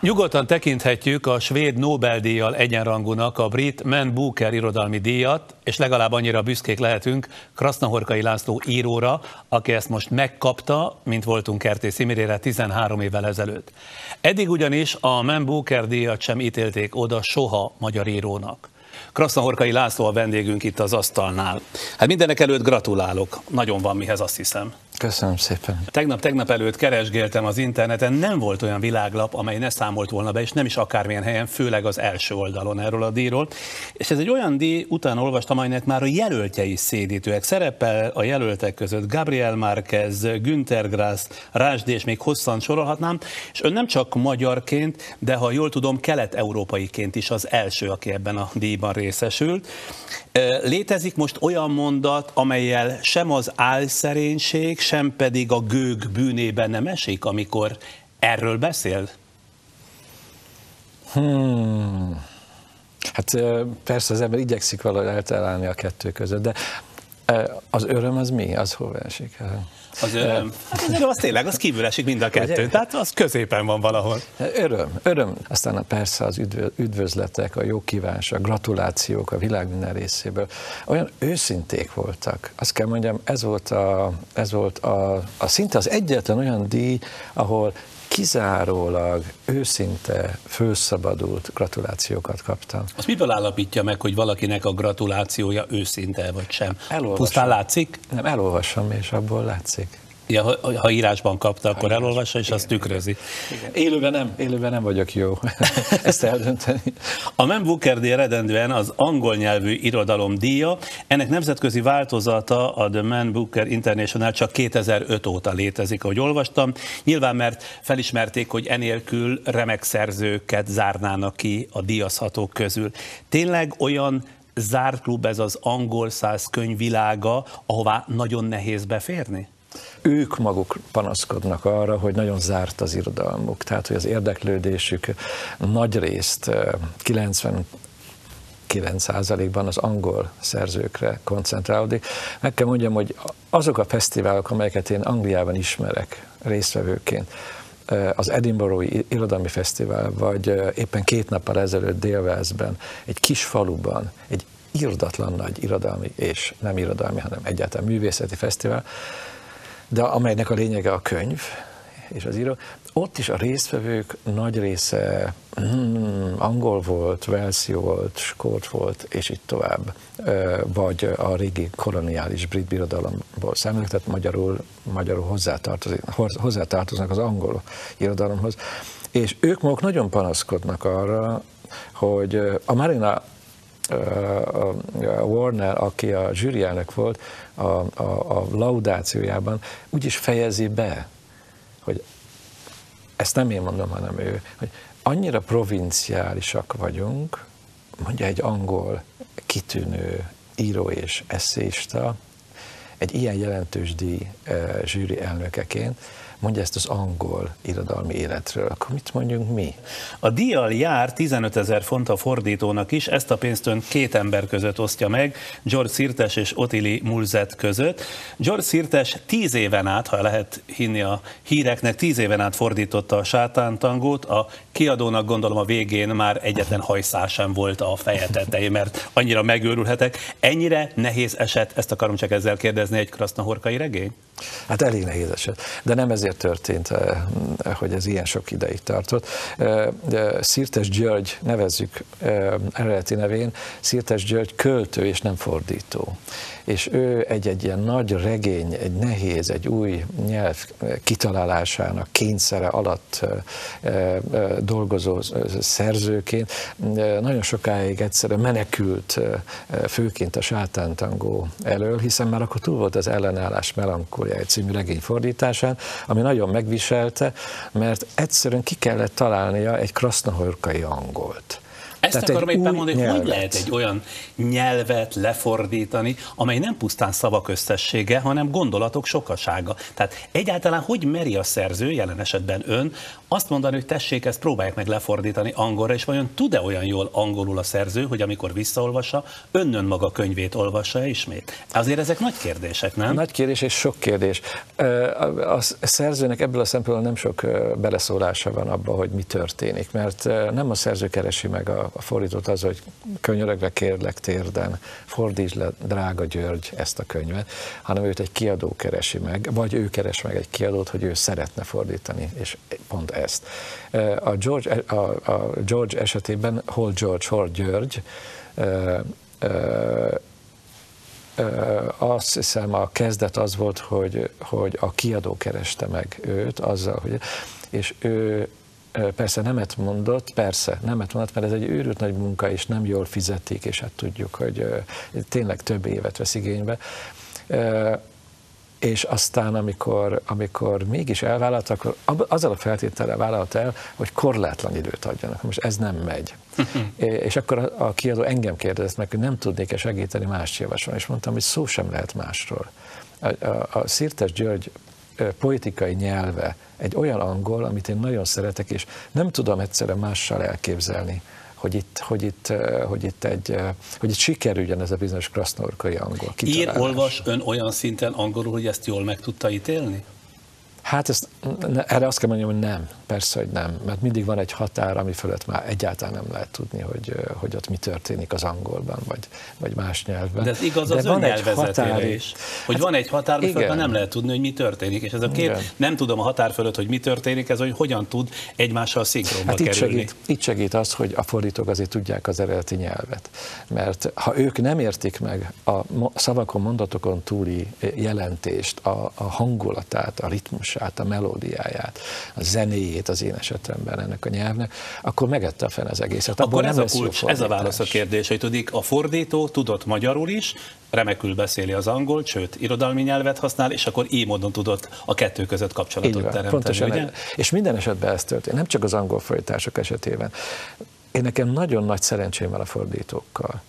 Nyugodtan tekinthetjük a svéd Nobel-díjjal egyenrangúnak a brit Man Booker irodalmi díjat, és legalább annyira büszkék lehetünk Krasznahorkai László íróra, aki ezt most megkapta, mint voltunk Kertész Imirére 13 évvel ezelőtt. Eddig ugyanis a Man Booker díjat sem ítélték oda soha magyar írónak. Krasznahorkai László a vendégünk itt az asztalnál. Hát mindenek előtt gratulálok, nagyon van mihez azt hiszem. Köszönöm szépen. Tegnap, tegnap előtt keresgéltem az interneten, nem volt olyan világlap, amely ne számolt volna be, és nem is akármilyen helyen, főleg az első oldalon erről a díjról. És ez egy olyan díj, utána olvastam, amelynek már a jelöltjei szédítőek. Szerepel a jelöltek között Gabriel Márquez, Günther Grass, Rásdi, és még hosszan sorolhatnám, és ön nem csak magyarként, de ha jól tudom, kelet-európaiként is az első, aki ebben a díjban részesült. Létezik most olyan mondat, amelyel sem az álszerénység, sem pedig a gőg bűnében nem esik, amikor erről beszél? Hmm. Hát persze az ember igyekszik valahogy eltalálni a kettő között, de az öröm az mi? Az hova esik? Az öröm. Hát az öröm az tényleg, az kívül esik mind a kettő. Ugye? Tehát az középen van valahol. Öröm, öröm. Aztán persze az üdvözletek, a jó kívánság, a gratulációk a világ minden részéből olyan őszinték voltak. Azt kell mondjam, ez volt, a, ez volt a, a szinte az egyetlen olyan díj, ahol kizárólag őszinte, fölszabadult gratulációkat kaptam. Azt miből állapítja meg, hogy valakinek a gratulációja őszinte vagy sem? Elolvasom. Pusztán látszik? Nem, elolvasom, és abból látszik. Ja, ha, ha írásban kapta, akkor elolvassa, és igen, azt tükrözi. Igen. Élőben nem, élőben nem vagyok jó ezt eldönteni. A Man Booker díj eredendően az angol nyelvű irodalom díja. Ennek nemzetközi változata, a The Man Booker International csak 2005 óta létezik, ahogy olvastam. Nyilván, mert felismerték, hogy enélkül remek szerzőket zárnának ki a díjazhatók közül. Tényleg olyan zárt klub ez az angol száz könyvvilága, ahová nagyon nehéz beférni? Ők maguk panaszkodnak arra, hogy nagyon zárt az irodalmuk, tehát hogy az érdeklődésük nagy részt 90 9%-ban az angol szerzőkre koncentrálódik. Meg kell mondjam, hogy azok a fesztiválok, amelyeket én Angliában ismerek résztvevőként, az Edinburghi Irodalmi Fesztivál, vagy éppen két nappal ezelőtt Délvelszben, egy kis faluban, egy irdatlan nagy irodalmi és nem irodalmi, hanem egyáltalán művészeti fesztivál, de amelynek a lényege a könyv és az író, ott is a résztvevők nagy része hmm, angol volt, velszi volt, skót volt, és így tovább, vagy a régi koloniális brit birodalomból származnak, tehát magyarul, magyarul hozzátartoznak az angol irodalomhoz. És ők maguk nagyon panaszkodnak arra, hogy a Marina Warner, aki a zsűri volt, a, a, a laudációjában úgy is fejezi be, hogy ezt nem én mondom, hanem ő, hogy annyira provinciálisak vagyunk, mondja egy angol kitűnő író és eszéista, egy ilyen jelentős díj zsűri elnökeként, mondja ezt az angol irodalmi életről, akkor mit mondjunk mi? A díjal jár 15 ezer font a fordítónak is, ezt a pénzt ön két ember között osztja meg, George Szirtes és Otili Mulzet között. George Szirtes tíz éven át, ha lehet hinni a híreknek, tíz éven át fordította a sátántangót, a kiadónak gondolom a végén már egyetlen hajszál sem volt a feje tetején, mert annyira megőrülhetek. Ennyire nehéz eset, ezt akarom csak ezzel kérdezni, egy krasznahorkai regény? Hát elég nehéz eset, de nem ezért történt, eh, hogy ez ilyen sok ideig tartott. Eh, Szirtes György, nevezzük eh, eredeti nevén, Szirtes György költő és nem fordító és ő egy-egy ilyen nagy regény, egy nehéz, egy új nyelv kitalálásának kényszere alatt dolgozó szerzőként nagyon sokáig egyszerűen menekült főként a sátántangó elől, hiszen már akkor túl volt az ellenállás melankóliája című regény fordításán, ami nagyon megviselte, mert egyszerűen ki kellett találnia egy krasznahorkai angolt Ezt Tehát akarom éppen mondani, hogy hogy lehet egy olyan nyelvet lefordítani, amely nem pusztán szavak összessége, hanem gondolatok sokasága. Tehát egyáltalán hogy meri a szerző, jelen esetben ön, azt mondani, hogy tessék, ezt próbálják meg lefordítani angolra, és vajon tud-e olyan jól angolul a szerző, hogy amikor visszaolvassa, önnön maga könyvét olvassa ismét? Azért ezek nagy kérdések, nem? Nagy kérdés és sok kérdés. A szerzőnek ebből a szempontból nem sok beleszólása van abba, hogy mi történik, mert nem a szerző keresi meg a, a fordítót az, hogy könyörögve kérlek térden, fordítsd le, drága György, ezt a könyvet, hanem őt egy kiadó keresi meg, vagy ő keres meg egy kiadót, hogy ő szeretne fordítani, és pont ezt. A George, a, a George esetében hol George, hol György, azt hiszem a kezdet az volt, hogy, hogy a kiadó kereste meg őt azzal, hogy, és ő persze nemet mondott, persze nemet mondott, mert ez egy őrült nagy munka, és nem jól fizetik, és hát tudjuk, hogy tényleg több évet vesz igénybe és aztán, amikor, amikor mégis elvállalt, akkor azzal a feltétellel vállalt el, hogy korlátlan időt adjanak. Most ez nem megy. és akkor a, a kiadó engem kérdezett meg, hogy nem tudnék-e segíteni más javasolni, és mondtam, hogy szó sem lehet másról. A, a, a Szirtes György poetikai nyelve egy olyan angol, amit én nagyon szeretek, és nem tudom egyszerűen mással elképzelni hogy itt, hogy itt, hogy itt, egy, hogy itt sikerüljön ez a bizonyos krasznorkai angol. Ír, olvas ön olyan szinten angolul, hogy ezt jól meg tudta ítélni? Hát ezt, erre azt kell mondjam, hogy nem, persze, hogy nem, mert mindig van egy határ, ami fölött már egyáltalán nem lehet tudni, hogy, hogy ott mi történik az angolban, vagy, vagy más nyelvben. De ez igaz De az van egy határ is, hogy hát, van egy határ, ami fölött nem lehet tudni, hogy mi történik, és ez a két, igen. nem tudom a határ fölött, hogy mi történik, ez hogy hogyan tud egymással szinkronba hát kerülni. Itt segít, itt segít az, hogy a fordítók azért tudják az eredeti nyelvet, mert ha ők nem értik meg a szavakon, mondatokon túli jelentést, a, a hangulatát, a ritmus ritmusát, a melódiáját, a zenéjét az én esetemben ennek a nyelvnek, akkor megette a fene az egészet. Akkor ez a kulcs, ez a válasz a kérdés, hogy tudik, a fordító tudott magyarul is, remekül beszéli az angol, sőt, irodalmi nyelvet használ, és akkor így módon tudott a kettő között kapcsolatot van, teremteni, pontosan ugye? És minden esetben ez történt, nem csak az angol fordítások esetében. Én nekem nagyon nagy szerencsém van a fordítókkal.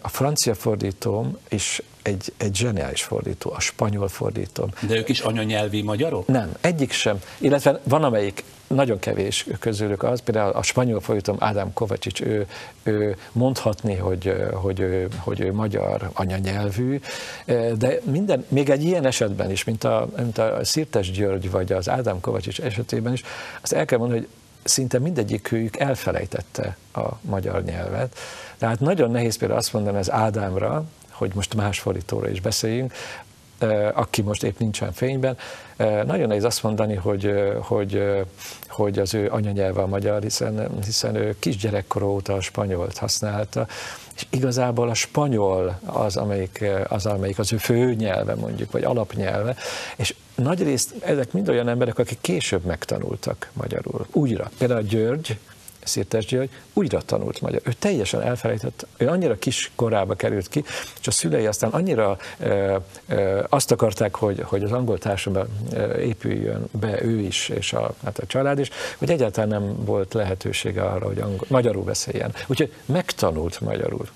A francia fordítóm is egy, egy zseniális fordító, a spanyol fordítóm. De ők is anyanyelvi magyarok? Nem, egyik sem. Illetve van amelyik nagyon kevés közülük az, például a spanyol folyton Ádám Kovacsics, ő, ő mondhatni, hogy, hogy, ő, hogy ő magyar anyanyelvű, de minden, még egy ilyen esetben is, mint a, mint a Szirtes György vagy az Ádám Kovacsics esetében is, azt el kell mondani, hogy szinte mindegyikük elfelejtette a magyar nyelvet. Tehát nagyon nehéz például azt mondani az Ádámra, hogy most más fordítóra is beszéljünk, aki most épp nincsen fényben. Nagyon nehéz azt mondani, hogy, hogy, hogy az ő anyanyelve a magyar, hiszen, hiszen ő kisgyerekkor óta a spanyolt használta, és igazából a spanyol az, amelyik az, amelyik az ő fő nyelve mondjuk, vagy alapnyelve, és nagyrészt ezek mind olyan emberek, akik később megtanultak magyarul, újra. Például György, Szirtes György újra tanult magyar. Ő teljesen elfelejtett, ő annyira kis korába került ki, és a szülei aztán annyira e, e, azt akarták, hogy, hogy az angol társadalomba épüljön be ő is, és a, hát a család is, hogy egyáltalán nem volt lehetősége arra, hogy angol, magyarul beszéljen. Úgyhogy megtanult magyarul.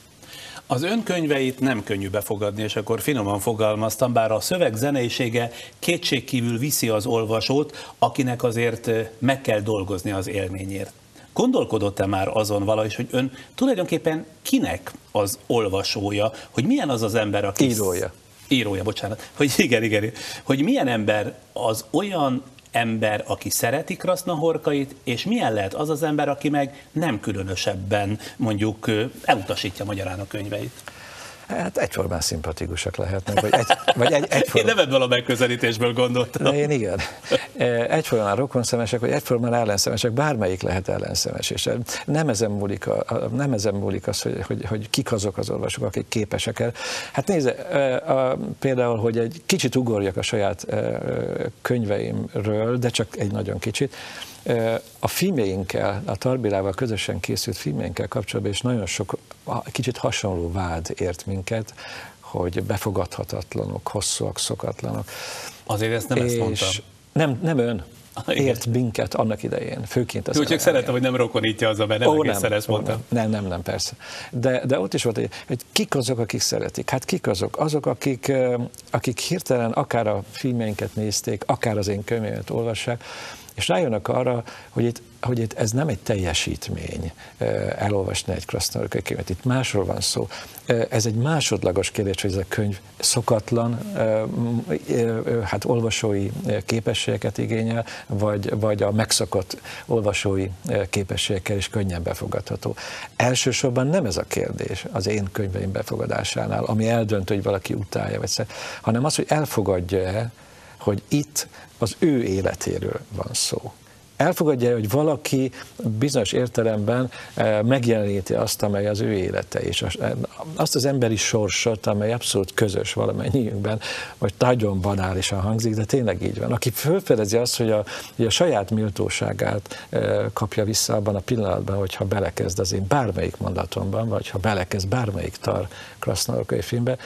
Az ön könyveit nem könnyű befogadni, és akkor finoman fogalmaztam, bár a szöveg zeneisége kétségkívül viszi az olvasót, akinek azért meg kell dolgozni az élményért. Gondolkodott-e már azon valahogy, hogy ön tulajdonképpen kinek az olvasója, hogy milyen az az ember, aki... Írója. Írója, bocsánat. Hogy igen, igen. Hogy milyen ember az olyan ember, aki szereti Krasznahorkait, és milyen lehet az az ember, aki meg nem különösebben mondjuk elutasítja magyarán a könyveit? Hát egyformán szimpatikusak lehetnek, vagy, egy, vagy egy, egyformán... Én nem ebből a megközelítésből gondoltam. De én igen. Egyformán rokonszemesek, vagy egyformán ellenszemesek, bármelyik lehet ellenszemes, és nem ezen múlik, a, nem ezen múlik az, hogy, hogy, hogy kik azok az orvosok, akik képesek el. Hát nézze, a, a, például, hogy egy kicsit ugorjak a saját könyveimről, de csak egy nagyon kicsit, a filmjeinkkel, a Tarbilával közösen készült filmjeinkkel kapcsolatban is nagyon sok kicsit hasonló vád ért minket, hogy befogadhatatlanok, hosszúak, szokatlanok. Azért ezt nem és ezt mondtam. Nem, nem ön. ért minket annak idején, főként az Jó, csak szeretem, hogy nem rokonítja az, mert nem Ó, nem, ezt mondtam. Nem, nem, nem, persze. De, de ott is volt, hogy, hogy kik azok, akik szeretik. Hát kik azok? Azok, akik, akik hirtelen akár a filmjeinket nézték, akár az én könyveimet olvassák, és rájönnek arra, hogy itt, hogy itt ez nem egy teljesítmény elolvasni egy Krasznahorkai könyvet, itt másról van szó. Ez egy másodlagos kérdés, hogy ez a könyv szokatlan, hát olvasói képességeket igényel, vagy, vagy a megszokott olvasói képességekkel is könnyen befogadható. Elsősorban nem ez a kérdés az én könyveim befogadásánál, ami eldöntő, hogy valaki utálja, vagy szeret, hanem az, hogy elfogadja-e, hogy itt az ő életéről van szó. Elfogadja, hogy valaki bizonyos értelemben eh, megjeleníti azt, amely az ő élete, és eh, azt az emberi sorsot, amely abszolút közös valamennyiünkben, vagy nagyon banálisan hangzik, de tényleg így van. Aki felfedezi azt, hogy a, hogy a saját méltóságát eh, kapja vissza abban a pillanatban, hogyha belekezd az én bármelyik mondatomban, vagy ha belekezd bármelyik tar Krasznalkai filmbe,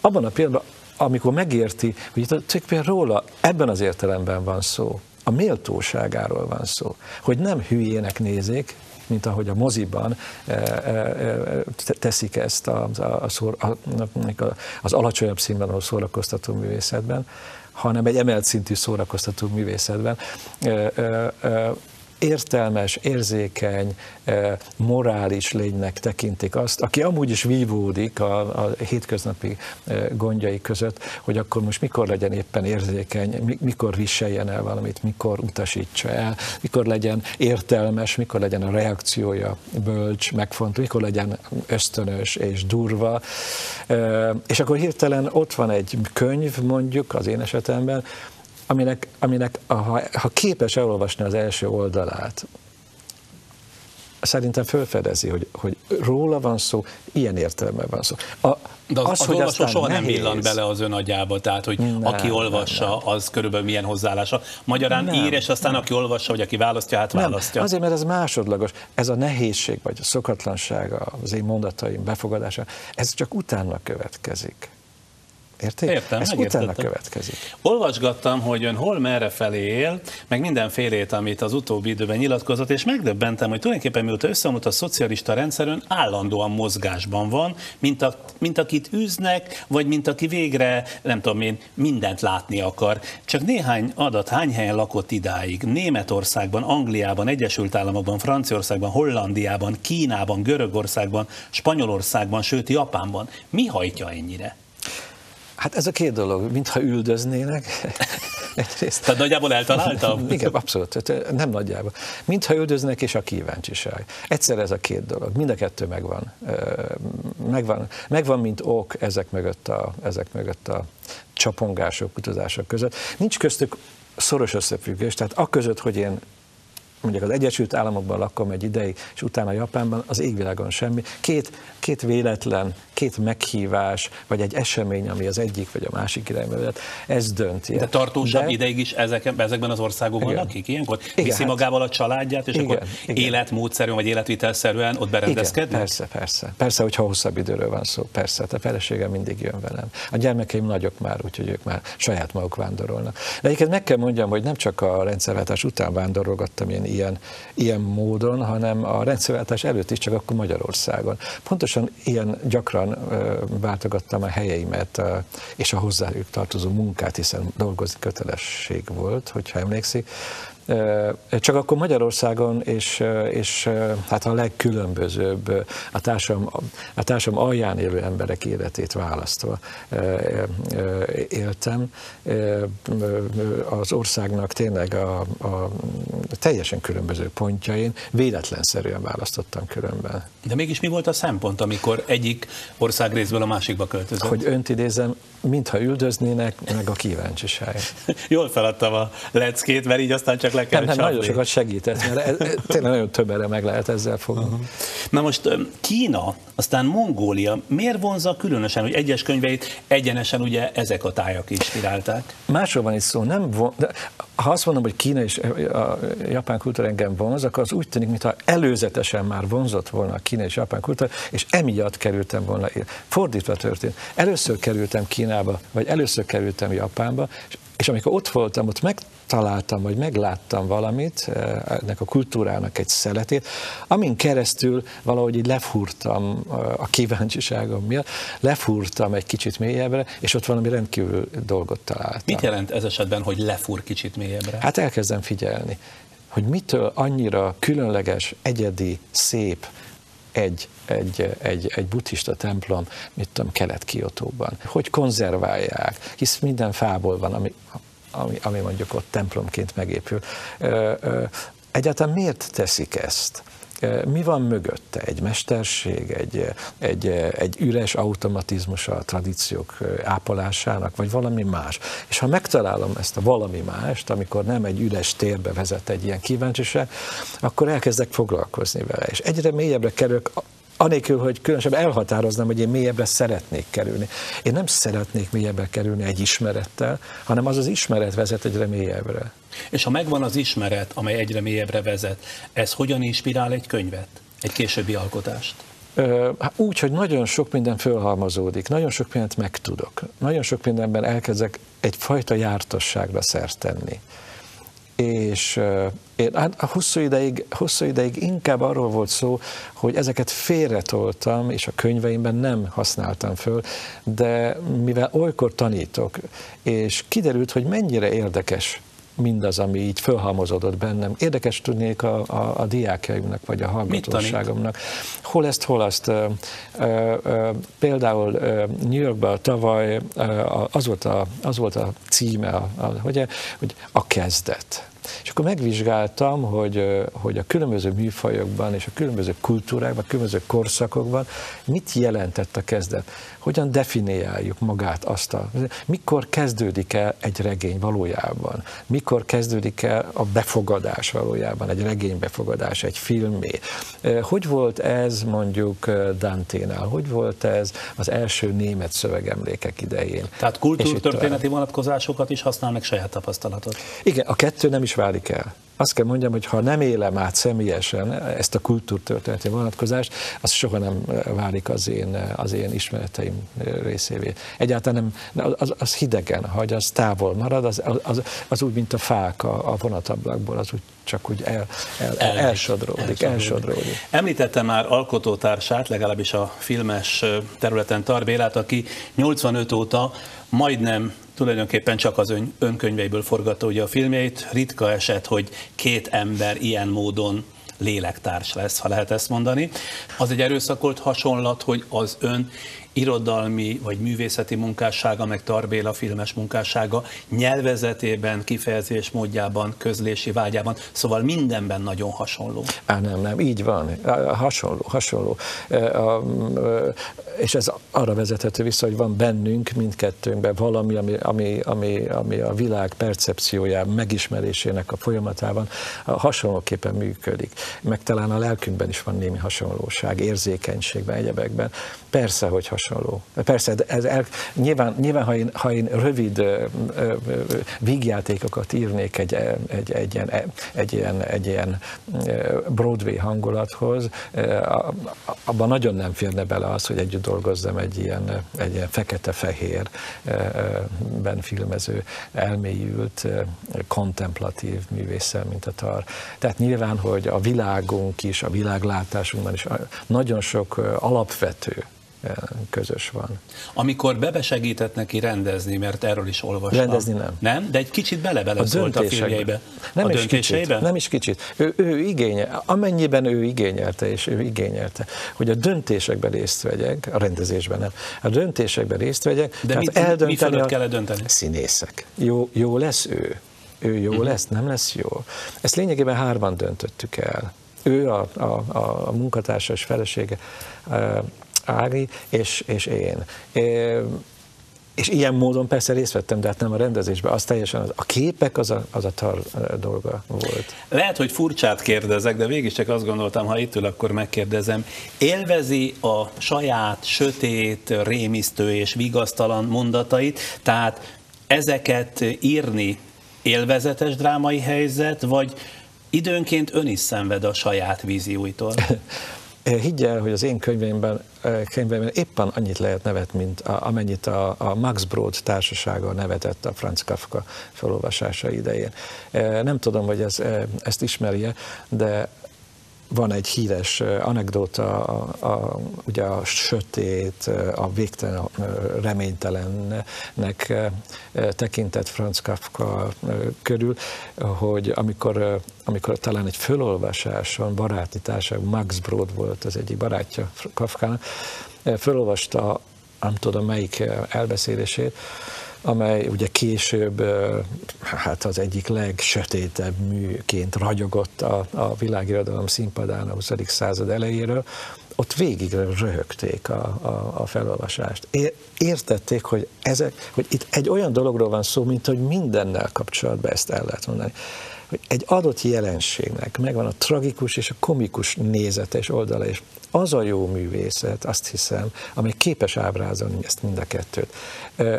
abban a pillanatban amikor megérti, hogy itt tulajdonképpen róla ebben az értelemben van szó, a méltóságáról van szó, hogy nem hülyének nézik, mint ahogy a moziban e, e, e, teszik ezt a, a, a, a, az alacsonyabb színvonalú szórakoztató művészetben, hanem egy emelt szintű szórakoztató művészetben értelmes, érzékeny, eh, morális lénynek tekintik azt, aki amúgy is vívódik a, a hétköznapi eh, gondjai között, hogy akkor most mikor legyen éppen érzékeny, mikor viseljen el valamit, mikor utasítsa el, mikor legyen értelmes, mikor legyen a reakciója bölcs, megfont, mikor legyen ösztönös és durva. Eh, és akkor hirtelen ott van egy könyv, mondjuk az én esetemben, aminek, aminek ha, ha képes elolvasni az első oldalát, szerintem felfedezi, hogy, hogy róla van szó, ilyen értelemben van szó. A, de az, az, az hogy olvasó soha nehéz. nem villan bele az ön agyába, tehát hogy nem, aki olvassa, nem, nem. az körülbelül milyen hozzáállása. Magyarán nem, ír, és aztán nem. aki olvassa, vagy aki választja, hát nem, választja. Azért, mert ez másodlagos. Ez a nehézség, vagy a szokatlanság az én mondataim befogadása, ez csak utána következik. Érték? Értem, Ez utána következik. Olvasgattam, hogy ön hol merre felé él, meg mindenfélét, amit az utóbbi időben nyilatkozott, és megdöbbentem, hogy tulajdonképpen mióta összeomlott a szocialista rendszerön, állandóan mozgásban van, mint, a, mint akit üznek, vagy mint aki végre, nem tudom én, mindent látni akar. Csak néhány adat, hány helyen lakott idáig? Németországban, Angliában, Egyesült Államokban, Franciaországban, Hollandiában, Kínában, Görögországban, Spanyolországban, sőt Japánban. Mi hajtja ennyire? Hát ez a két dolog, mintha üldöznének. Egyrészt. Tehát nagyjából eltaláltam? Igen, abszolút. Nem nagyjából. Mintha üldöznek, és a kíváncsiság. Egyszer ez a két dolog. Mind a kettő megvan. Megvan, megvan mint ok ezek mögött a, ezek mögött a csapongások, utazások között. Nincs köztük szoros összefüggés, tehát a között, hogy én mondjuk az Egyesült Államokban lakom egy ideig, és utána Japánban, az égvilágon semmi. Két, két véletlen, két meghívás, vagy egy esemény, ami az egyik vagy a másik irányba vezet, ez dönti. De tartósabb De... ideig is ezeken, ezekben az országokban igen. lakik ilyenkor? Igen, Viszi hát... magával a családját, és igen, akkor igen. életmódszerűen vagy életvitelszerűen ott berendezkednek? Igen, persze, persze. Persze, hogyha hosszabb időről van szó, persze. A feleségem mindig jön velem. A gyermekeim nagyok már, úgyhogy ők már saját maguk vándorolnak. De egyébként meg kell mondjam, hogy nem csak a rendszerváltás után vándorolgattam én ilyen, ilyen módon, hanem a rendszerváltás előtt is, csak akkor Magyarországon. Pontosan ilyen gyakran váltogattam a helyeimet és a hozzájuk tartozó munkát, hiszen dolgozni kötelesség volt, hogyha emlékszik. Csak akkor Magyarországon és, és hát a legkülönbözőbb a társadalom, a társadalom alján élő emberek életét választva éltem. Az országnak tényleg a, a teljesen különböző pontjain véletlenszerűen választottam különben. De mégis mi volt a szempont, amikor egyik országrészből a másikba költözött? Hogy önt idézem, mintha üldöznének, meg a kíváncsiság. Jól feladtam a leckét, mert így aztán csak le kell nem, nem, nagyon sokat segített, mert ez, ez, tényleg nagyon több erre meg lehet ezzel fogni. Uh-huh. Na most Kína, aztán Mongólia, miért vonza különösen, hogy egyes könyveit egyenesen ugye ezek a tájak inspirálták? Másról van itt szó, nem von, de ha azt mondom, hogy Kína és a japán kultúra engem vonz, akkor az úgy tűnik, mintha előzetesen már vonzott volna a Kína és japán kultúra, és emiatt kerültem volna. Fordítva történt. Először kerültem Kínába, vagy először kerültem Japánba, és és amikor ott voltam, ott megtaláltam, vagy megláttam valamit, eh, ennek a kultúrának egy szeletét, amin keresztül valahogy így lefúrtam eh, a kíváncsiságom miatt, lefúrtam egy kicsit mélyebbre, és ott valami rendkívül dolgot találtam. Mit jelent ez esetben, hogy lefúr kicsit mélyebbre? Hát elkezdem figyelni, hogy mitől annyira különleges, egyedi, szép, egy, egy, egy, egy buddhista templom, mit tudom, kelet-kiotóban. Hogy konzerválják, hisz minden fából van, ami, ami, ami mondjuk ott templomként megépül. Egyáltalán miért teszik ezt? Mi van mögötte? Egy mesterség, egy, egy, egy üres automatizmus a tradíciók ápolásának, vagy valami más? És ha megtalálom ezt a valami mást, amikor nem egy üres térbe vezet egy ilyen kíváncsiság, akkor elkezdek foglalkozni vele. És egyre mélyebbre kerülök anélkül, hogy különösebben elhatároznám, hogy én mélyebbre szeretnék kerülni. Én nem szeretnék mélyebbre kerülni egy ismerettel, hanem az az ismeret vezet egyre mélyebbre. És ha megvan az ismeret, amely egyre mélyebbre vezet, ez hogyan inspirál egy könyvet, egy későbbi alkotást? Úgy, hogy nagyon sok minden fölhalmozódik, nagyon sok mindent megtudok, nagyon sok mindenben elkezdek egyfajta jártasságra szert tenni és én, hát hosszú ideig, hosszú ideig inkább arról volt szó, hogy ezeket félretoltam, és a könyveimben nem használtam föl, de mivel olykor tanítok, és kiderült, hogy mennyire érdekes mindaz, ami így fölhalmozódott bennem. Érdekes tudnék a, a, a diákjaimnak, vagy a hallgatóságomnak. Hol ezt, hol azt. Ö, ö, ö, például ö, New Yorkban tavaly ö, az, volt a, az volt a címe, a, a, hogy, hogy a kezdet és akkor megvizsgáltam, hogy, hogy a különböző műfajokban és a különböző kultúrákban, a különböző korszakokban mit jelentett a kezdet. Hogyan definiáljuk magát azt a... Mikor kezdődik el egy regény valójában? Mikor kezdődik el a befogadás valójában, egy regény befogadás, egy filmé? Hogy volt ez mondjuk Dante-nál? Hogy volt ez az első német szövegemlékek idején? Tehát kultúrtörténeti vonatkozásokat is használnak saját tapasztalatot. Igen, a kettő nem is válik el. Azt kell mondjam, hogy ha nem élem át személyesen ezt a kultúrtörténeti vonatkozást, az soha nem válik az én, az én ismereteim részévé. Egyáltalán nem, az, az hidegen hagy, az távol marad, az, az, az úgy, mint a fák a, a vonatablakból, az úgy csak úgy el, el, el, elsodródik, elsodródik. Említette már alkotótársát, legalábbis a filmes területen Tarbélát, aki 85 óta majdnem tulajdonképpen csak az ön, önkönyveiből forgatta ugye a filmjeit. Ritka eset, hogy két ember ilyen módon lélektárs lesz, ha lehet ezt mondani. Az egy erőszakolt hasonlat, hogy az ön irodalmi vagy művészeti munkássága, meg Tarbéla filmes munkássága nyelvezetében, kifejezés módjában, közlési vágyában, szóval mindenben nagyon hasonló. Á, nem, nem, így van, hasonló, hasonló. És ez arra vezethető vissza, hogy van bennünk mindkettőnkben valami, ami, ami, ami, ami a világ percepciójában, megismerésének a folyamatában hasonlóképpen működik. Meg talán a lelkünkben is van némi hasonlóság, érzékenységben, egyebekben. Persze, hogy hasonló. Persze, ez el, nyilván, nyilván ha, én, ha én rövid ö, ö, vígjátékokat írnék egy, egy, egy, ilyen, egy, ilyen, egy ilyen Broadway hangulathoz, abban nagyon nem férne bele az, hogy együtt dolgozzam egy ilyen, egy ilyen fekete-fehérben filmező, elmélyült, kontemplatív művésszel, mint a tar. Tehát nyilván, hogy a világunk is, a világlátásunkban is nagyon sok alapvető közös van. Amikor Bebe segített neki rendezni, mert erről is olvastam. Rendezni nem. Nem? De egy kicsit bele-bele a szólt a filmjeibe. Nem a is kicsit, nem is kicsit. Ő, ő igénye, amennyiben ő igényelte, és ő igényelte, hogy a döntésekben részt vegyek, a rendezésben nem, a döntésekben részt vegyek. De mit, eldönteni mi a, kell dönteni? Színészek. Jó, jó lesz ő? Ő jó uh-huh. lesz? Nem lesz jó? Ezt lényegében hárman döntöttük el. Ő, a, a, a munkatársa és felesége, Ági és, és én. É, és ilyen módon persze részt vettem, de hát nem a rendezésben, az teljesen az, a képek az a, az a tar dolga volt. Lehet, hogy furcsát kérdezek, de végig csak azt gondoltam, ha itt ül, akkor megkérdezem. Élvezi a saját sötét, rémisztő és vigasztalan mondatait, tehát ezeket írni élvezetes drámai helyzet, vagy időnként ön is szenved a saját vízióitól? Higgyel, hogy az én könyveimben, könyveimben éppen annyit lehet nevet, mint a, amennyit a, a Max Brod társasága nevetett a Franz Kafka felolvasása idején. Nem tudom, hogy ez, ezt ismerje, de van egy híres anekdóta, a, a, ugye a sötét, a végtelen, a reménytelennek tekintett Franz Kafka körül, hogy amikor, amikor talán egy fölolvasáson baráti társaság, Max Brod volt az egyik barátja Kafkának, fölolvasta, nem tudom melyik elbeszélését, amely ugye később hát az egyik legsötétebb műként ragyogott a, a világirodalom színpadán a 20. század elejéről, ott végig röhögték a, a, a felolvasást. Értették, hogy, ezek, hogy itt egy olyan dologról van szó, mint hogy mindennel kapcsolatban ezt el lehet mondani hogy egy adott jelenségnek megvan a tragikus és a komikus nézete és oldala, és az a jó művészet, azt hiszem, amely képes ábrázolni ezt mind a kettőt.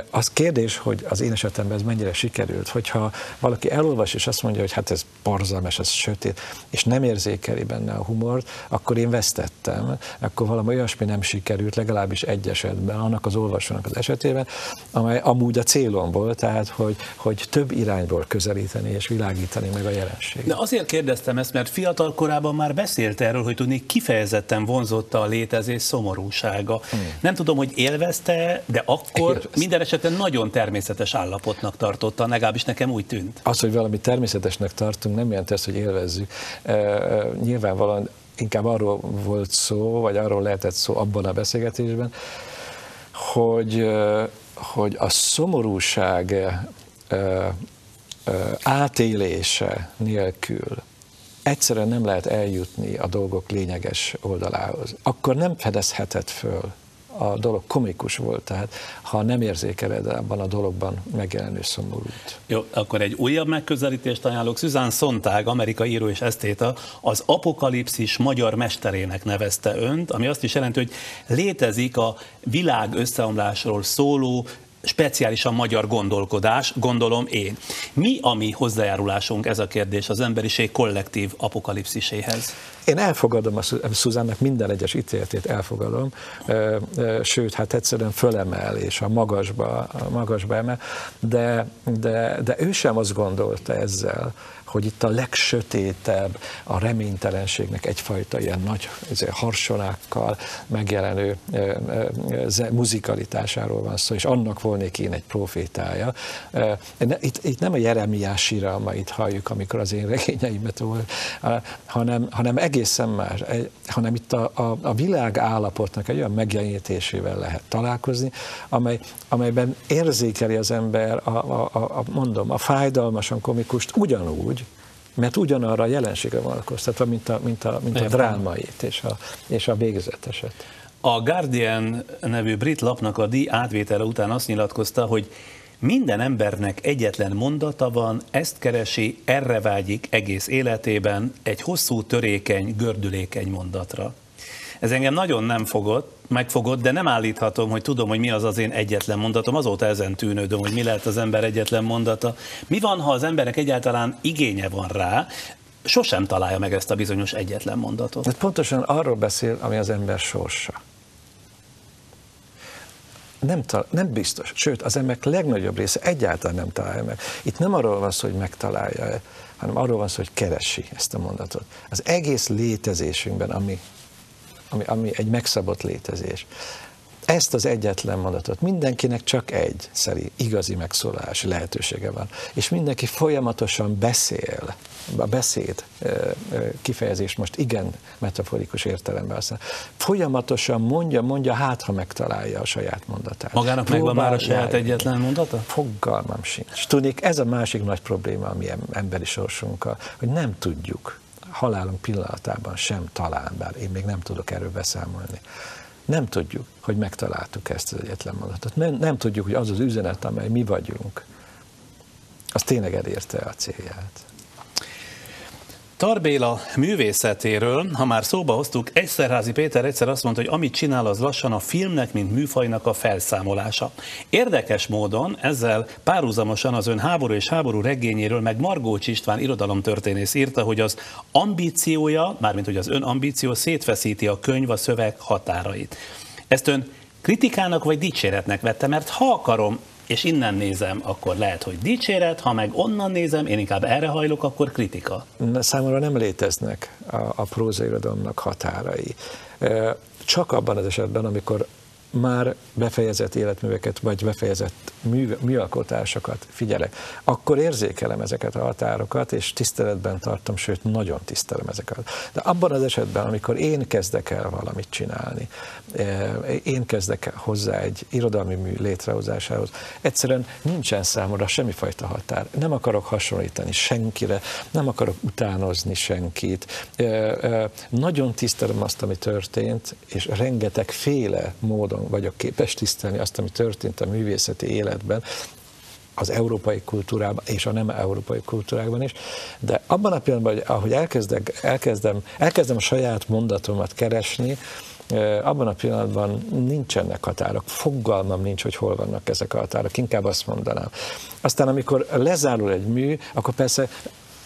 Az kérdés, hogy az én esetemben ez mennyire sikerült, hogyha valaki elolvas és azt mondja, hogy hát ez borzalmas, ez sötét, és nem érzékeli benne a humort, akkor én vesztettem, akkor valami olyasmi nem sikerült, legalábbis egy esetben, annak az olvasónak az esetében, amely amúgy a célom volt, tehát hogy, hogy több irányból közelíteni és világítani meg a jelenség. De azért kérdeztem ezt, mert fiatal korában már beszélt erről, hogy tudni kifejezetten vonzotta a létezés szomorúsága. Hmm. Nem tudom, hogy élvezte, de akkor Élvezte. minden esetben nagyon természetes állapotnak tartotta, legalábbis nekem úgy tűnt. Az, hogy valami természetesnek tartunk, nem jelenti azt, hogy élvezzük. E, nyilvánvalóan inkább arról volt szó, vagy arról lehetett szó abban a beszélgetésben, hogy, hogy a szomorúság átélése nélkül egyszerűen nem lehet eljutni a dolgok lényeges oldalához. Akkor nem fedezheted föl a dolog komikus volt, tehát ha nem érzékeled abban a dologban megjelenő szomorút. Jó, akkor egy újabb megközelítést ajánlok. Susan Sontag, amerikai író és esztéta, az apokalipszis magyar mesterének nevezte önt, ami azt is jelenti, hogy létezik a világ összeomlásról szóló speciálisan magyar gondolkodás, gondolom én. Mi a mi hozzájárulásunk ez a kérdés az emberiség kollektív apokalipsziséhez? Én elfogadom a Szuzánnak minden egyes ítéletét elfogadom, sőt, hát egyszerűen fölemel és a magasba, a magasba emel, de, de, de ő sem azt gondolta ezzel, hogy itt a legsötétebb, a reménytelenségnek egyfajta ilyen nagy harsonákkal megjelenő muzikalitásáról van szó, és annak volnék én egy profétája. Itt, itt nem a Jeremiás ma itt halljuk, amikor az én regényeimet volt, hanem, hanem egészen más, hanem itt a, a, a világ állapotnak egy olyan megjelenítésével lehet találkozni, amely, amelyben érzékeli az ember a, a, a, mondom, a fájdalmasan komikust ugyanúgy, mert ugyanarra a jelenségre vonatkoztatva, mint a, mint a, mint a drámait és a, és a végzeteset. A Guardian nevű brit lapnak a díj átvétele után azt nyilatkozta, hogy minden embernek egyetlen mondata van, ezt keresi, erre vágyik egész életében, egy hosszú, törékeny, gördülékeny mondatra. Ez engem nagyon nem fogott, megfogott, de nem állíthatom, hogy tudom, hogy mi az az én egyetlen mondatom. Azóta ezen tűnődöm, hogy mi lehet az ember egyetlen mondata. Mi van, ha az emberek egyáltalán igénye van rá, sosem találja meg ezt a bizonyos egyetlen mondatot. Hát pontosan arról beszél, ami az ember sorsa. Nem, tal- nem biztos, sőt, az emberek legnagyobb része egyáltalán nem találja meg. Itt nem arról van szó, hogy megtalálja hanem arról van szó, hogy keresi ezt a mondatot. Az egész létezésünkben, ami ami, ami egy megszabott létezés. Ezt az egyetlen mondatot mindenkinek csak egy szerint igazi megszólalási lehetősége van. És mindenki folyamatosan beszél, a beszéd kifejezés most igen metaforikus értelemben aztán. Folyamatosan mondja, mondja, hát ha megtalálja a saját mondatát. Magának megvan már a saját egyetlen mondata? Fogalmam sincs. Tudnék, ez a másik nagy probléma, ami emberi sorsunkkal, hogy nem tudjuk halálunk pillanatában sem talán, bár én még nem tudok erről beszámolni. Nem tudjuk, hogy megtaláltuk ezt az egyetlen mondatot. Nem, nem tudjuk, hogy az az üzenet, amely mi vagyunk, az tényleg elérte a célját. Tarbéla művészetéről, ha már szóba hoztuk, Egyszerházi Péter egyszer azt mondta, hogy amit csinál, az lassan a filmnek, mint műfajnak a felszámolása. Érdekes módon ezzel párhuzamosan az ön háború és háború regényéről, meg Margócs István irodalomtörténész írta, hogy az ambíciója, mármint hogy az ön ambíció szétfeszíti a könyv a szöveg határait. Ezt ön kritikának vagy dicséretnek vette, mert ha akarom, és innen nézem, akkor lehet, hogy dicséret, ha meg onnan nézem, én inkább erre hajlok, akkor kritika. Számomra nem léteznek a, a prózairodalomnak határai. Csak abban az esetben, amikor már befejezett életműveket, vagy befejezett mű, műalkotásokat figyelek, akkor érzékelem ezeket a határokat, és tiszteletben tartom, sőt, nagyon tisztelem ezeket. De abban az esetben, amikor én kezdek el valamit csinálni, eh, én kezdek hozzá egy irodalmi mű létrehozásához, egyszerűen nincsen számomra semmifajta határ. Nem akarok hasonlítani senkire, nem akarok utánozni senkit. Eh, eh, nagyon tisztelem azt, ami történt, és rengeteg féle módon vagyok képes tisztelni azt, ami történt a művészeti életben, az európai kultúrában és a nem európai kultúrákban is, de abban a pillanatban, hogy ahogy elkezdek, elkezdem, elkezdem a saját mondatomat keresni, abban a pillanatban nincsenek határok, fogalmam nincs, hogy hol vannak ezek a határok, inkább azt mondanám. Aztán amikor lezárul egy mű, akkor persze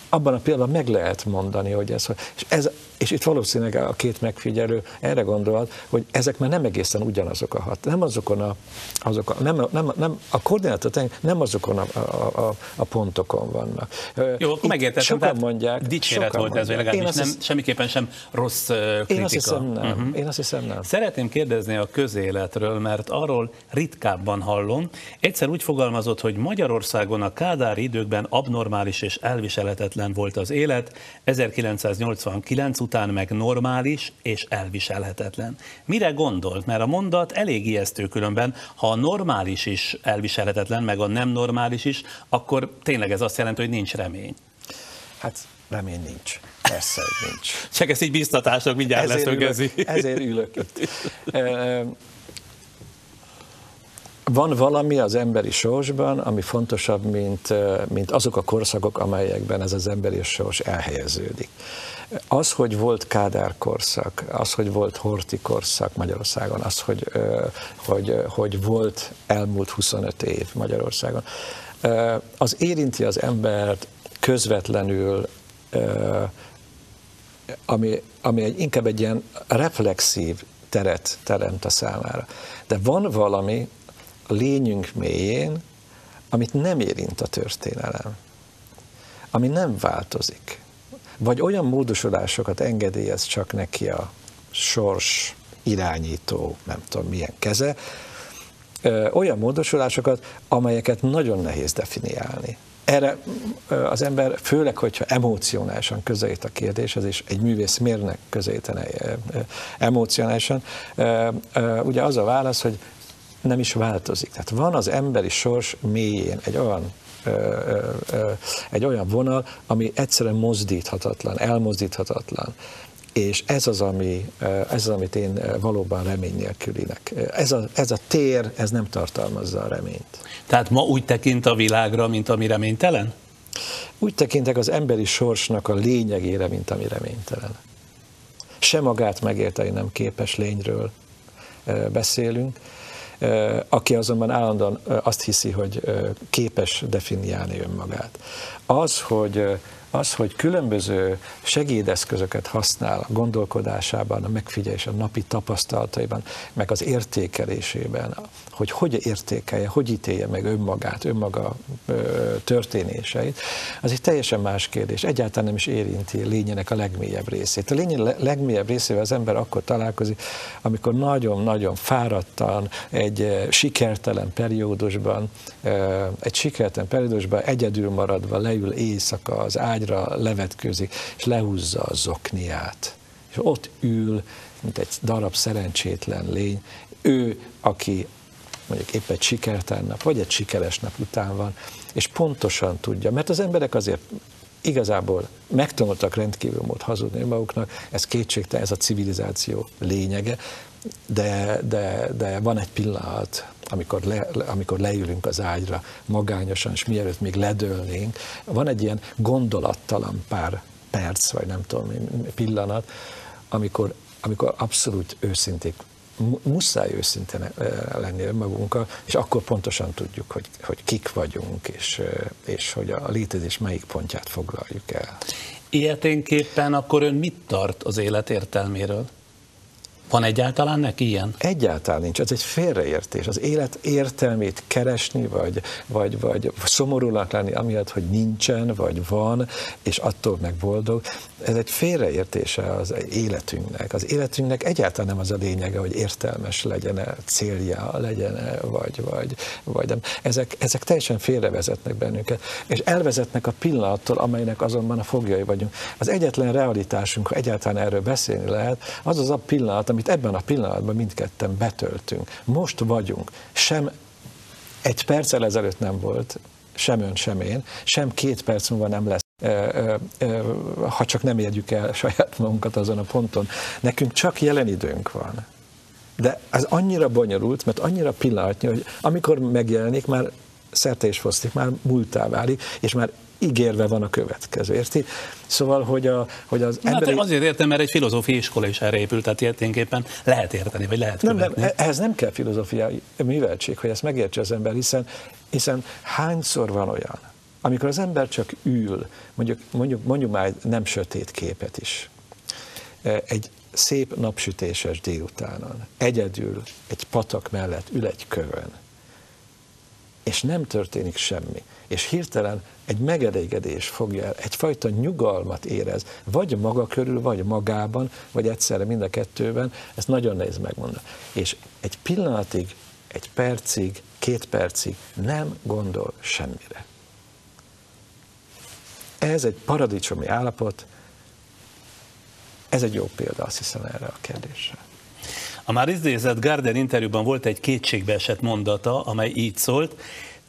abban a pillanatban meg lehet mondani, hogy ez, és, ez, és itt valószínűleg a két megfigyelő erre gondolt, hogy ezek már nem egészen ugyanazok a hat, nem azokon a, azok a, nem, nem, nem, a koordinátor nem azokon a, a, a, a pontokon vannak. Jó, akkor megértettem, sokan mondják, dicséret volt ez, vagy legalábbis nem, hisz... semmiképpen sem rossz kritika. Én azt hiszem nem. Uh-huh. Én azt hiszem nem. Szeretném kérdezni a közéletről, mert arról ritkábban hallom. Egyszer úgy fogalmazott, hogy Magyarországon a kádári időkben abnormális és elviselhetetlen volt az élet, 1989 után meg normális és elviselhetetlen. Mire gondolt? Mert a mondat elég ijesztő különben, ha a normális is elviselhetetlen, meg a nem normális is, akkor tényleg ez azt jelenti, hogy nincs remény. Hát remény nincs. Persze, hogy nincs. Csak ezt így biztatások mindjárt leszögezi. Ezért ülök itt. Van valami az emberi sorsban, ami fontosabb, mint, mint azok a korszakok, amelyekben ez az emberi sors elhelyeződik. Az, hogy volt Kádár korszak, az, hogy volt Horti korszak Magyarországon, az, hogy, hogy, hogy volt elmúlt 25 év Magyarországon, az érinti az embert közvetlenül, ami, ami egy, inkább egy ilyen reflexív teret teremt a számára. De van valami a lényünk mélyén, amit nem érint a történelem, ami nem változik vagy olyan módosulásokat engedélyez csak neki a sors irányító, nem tudom milyen keze, olyan módosulásokat, amelyeket nagyon nehéz definiálni. Erre az ember, főleg, hogyha emocionálisan közelít a kérdéshez, és egy művész mérnek közelítene emocionálisan, ugye az a válasz, hogy nem is változik. Tehát van az emberi sors mélyén egy olyan egy olyan vonal, ami egyszerűen mozdíthatatlan, elmozdíthatatlan. És ez az, ami, ez az, amit én valóban remény nélkülinek. Ez a, ez a tér, ez nem tartalmazza a reményt. Tehát ma úgy tekint a világra, mint ami reménytelen? Úgy tekintek az emberi sorsnak a lényegére, mint ami reménytelen. Se magát megérteni nem képes lényről beszélünk, aki azonban állandóan azt hiszi, hogy képes definiálni önmagát. Az, hogy az, hogy különböző segédeszközöket használ a gondolkodásában, a megfigyelés, a napi tapasztalataiban, meg az értékelésében, hogy hogy értékelje, hogy ítélje meg önmagát, önmaga történéseit, az egy teljesen más kérdés. Egyáltalán nem is érinti lényének a legmélyebb részét. A lény legmélyebb részével az ember akkor találkozik, amikor nagyon-nagyon fáradtan, egy sikertelen periódusban, egy sikertelen periódusban egyedül maradva leül éjszaka az ágyra, levetkőzik, és lehúzza a zokniát. És ott ül, mint egy darab szerencsétlen lény, ő, aki mondjuk épp egy sikertelen nap, vagy egy sikeres nap után van, és pontosan tudja, mert az emberek azért igazából megtanultak rendkívül mód hazudni maguknak, ez kétségtelen, ez a civilizáció lényege, de, de, de van egy pillanat, amikor, le, amikor leülünk az ágyra magányosan, és mielőtt még ledőlnénk, van egy ilyen gondolattalan pár perc, vagy nem tudom, pillanat, amikor, amikor abszolút őszinték muszáj őszintén lenni önmagunkkal, és akkor pontosan tudjuk, hogy, hogy kik vagyunk, és, és hogy a létezés melyik pontját foglaljuk el. Ilyeténképpen akkor ön mit tart az élet értelméről? Van egyáltalán neki ilyen? Egyáltalán nincs, ez egy félreértés. Az élet értelmét keresni, vagy, vagy, vagy szomorúnak lenni, amiatt, hogy nincsen, vagy van, és attól meg boldog, ez egy félreértése az életünknek. Az életünknek egyáltalán nem az a lényege, hogy értelmes legyen -e, célja legyen -e, vagy, vagy, vagy nem. Ezek, ezek teljesen félrevezetnek bennünket, és elvezetnek a pillanattól, amelynek azonban a fogjai vagyunk. Az egyetlen realitásunk, ha egyáltalán erről beszélni lehet, az az a pillanat, amit ebben a pillanatban mindketten betöltünk. Most vagyunk. Sem egy perccel ezelőtt nem volt, sem ön, sem én, sem két perc múlva nem lesz ha csak nem érjük el saját magunkat azon a ponton. Nekünk csak jelen időnk van. De ez annyira bonyolult, mert annyira pillanatnyi, hogy amikor megjelenik, már szerte és fosztik, már múltá válik, és már ígérve van a következő, érti? Szóval, hogy, a, hogy az hát emberi... azért értem, mert egy filozófiai iskola is erre épült, tehát érténképpen lehet érteni, vagy lehet nem, követni. Nem, ehhez nem kell filozófiai műveltség, hogy ezt megértse az ember, hiszen, hiszen hányszor van olyan, amikor az ember csak ül, mondjuk, mondjuk, mondjuk már nem sötét képet is, e, egy szép napsütéses délutánon, egyedül egy patak mellett ül egy kövön, és nem történik semmi, és hirtelen egy megelégedés fogja el, egyfajta nyugalmat érez, vagy maga körül, vagy magában, vagy egyszerre mind a kettőben, ezt nagyon nehéz megmondani. És egy pillanatig, egy percig, két percig nem gondol semmire. Ez egy paradicsomi állapot, ez egy jó példa, azt hiszem erre a kérdésre. A már idézett Gardner interjúban volt egy kétségbeesett mondata, amely így szólt,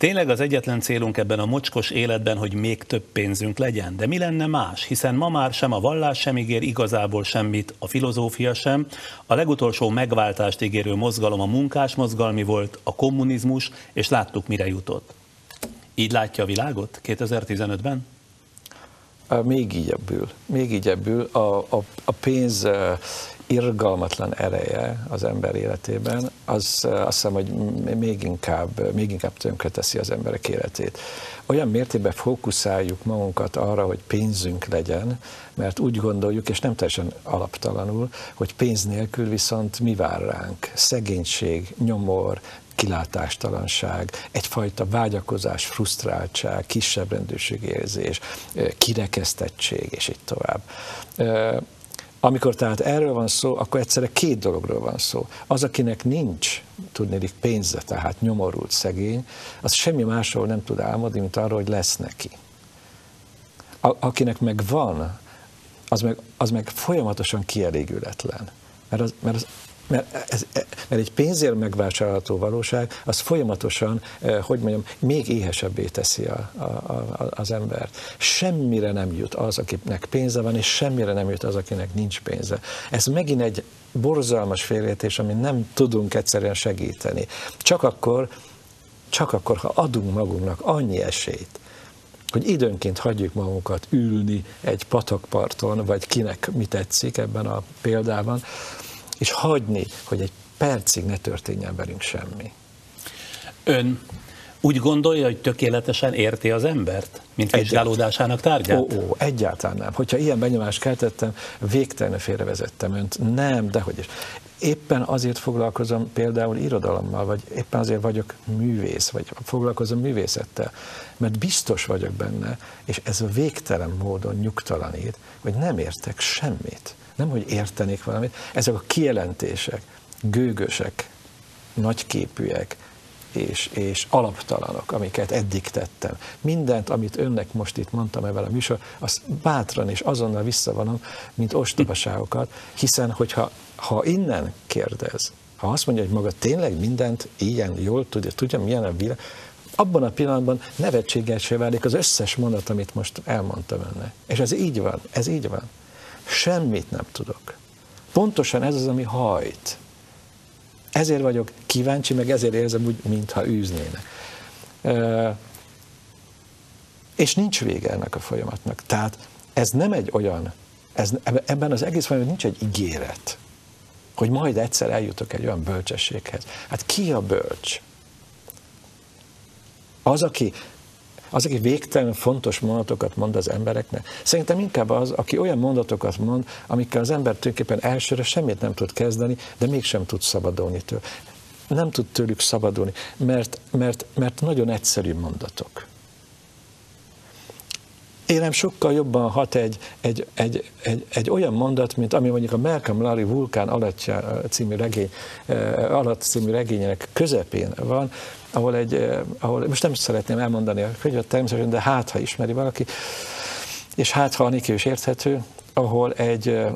Tényleg az egyetlen célunk ebben a mocskos életben, hogy még több pénzünk legyen, de mi lenne más, hiszen ma már sem a vallás sem ígér igazából semmit, a filozófia sem, a legutolsó megváltást ígérő mozgalom a munkás mozgalmi volt, a kommunizmus, és láttuk mire jutott. Így látja a világot 2015-ben? Még így ebből. Még így ebből. A, a, a pénz irgalmatlan ereje az ember életében, az azt hiszem, hogy még inkább, még inkább tönkreteszi az emberek életét. Olyan mértékben fókuszáljuk magunkat arra, hogy pénzünk legyen, mert úgy gondoljuk, és nem teljesen alaptalanul, hogy pénz nélkül viszont mi vár ránk? Szegénység, nyomor, kilátástalanság, egyfajta vágyakozás, frusztráltság, kisebb rendőrségérzés, kirekesztettség, és így tovább. Amikor tehát erről van szó, akkor egyszerre két dologról van szó. Az, akinek nincs, tudnélik pénze, tehát nyomorult, szegény, az semmi másról nem tud álmodni, mint arról, hogy lesz neki. A, akinek meg van, az meg, az meg folyamatosan kielégületlen. Mert az, mert az mert, ez, mert egy pénzért megvásárolható valóság, az folyamatosan, eh, hogy mondjam, még éhesebbé teszi a, a, a, az embert. Semmire nem jut az, akinek pénze van, és semmire nem jut az, akinek nincs pénze. Ez megint egy borzalmas félértés, amit nem tudunk egyszerűen segíteni. Csak akkor, csak akkor, ha adunk magunknak annyi esélyt, hogy időnként hagyjuk magunkat ülni egy patakparton, vagy kinek mi tetszik ebben a példában, és hagyni, hogy egy percig ne történjen velünk semmi. Ön úgy gondolja, hogy tökéletesen érti az embert, mint vizsgálódásának tárgyát? Ó, ó, egyáltalán nem. Hogyha ilyen benyomást keltettem, végtelenül félrevezettem önt. Nem, dehogy is. Éppen azért foglalkozom például irodalommal, vagy éppen azért vagyok művész, vagy foglalkozom művészettel, mert biztos vagyok benne, és ez a végtelen módon nyugtalanít, hogy nem értek semmit nem hogy értenék valamit, ezek a kijelentések, gőgösek, nagyképűek, és, és alaptalanok, amiket eddig tettem. Mindent, amit önnek most itt mondtam ebben a műsor, azt bátran és azonnal visszavonom, mint ostobaságokat, hiszen hogyha ha innen kérdez, ha azt mondja, hogy maga tényleg mindent ilyen jól tudja, tudja milyen a világ, abban a pillanatban nevetségesé válik az összes mondat, amit most elmondtam önnek. És ez így van, ez így van. Semmit nem tudok. Pontosan ez az, ami hajt. Ezért vagyok kíváncsi, meg ezért érzem úgy, mintha űznének. És nincs vége ennek a folyamatnak. Tehát ez nem egy olyan, ez, ebben az egész folyamatban nincs egy ígéret, hogy majd egyszer eljutok egy olyan bölcsességhez. Hát ki a bölcs? Az, aki az, aki végtelen fontos mondatokat mond az embereknek, szerintem inkább az, aki olyan mondatokat mond, amikkel az ember tulajdonképpen elsőre semmit nem tud kezdeni, de mégsem tud szabadulni tőle. Nem tud tőlük szabadulni, mert, mert, mert nagyon egyszerű mondatok. Élem sokkal jobban hat egy, egy, egy, egy, egy olyan mondat, mint ami mondjuk a Malcolm Larry Vulkán alattja című regény, alatt című regényének közepén van, ahol egy, eh, ahol, most nem szeretném elmondani a könyvet természetesen, de hát, ha ismeri valaki, és hát, ha Niki is érthető, ahol egy eh,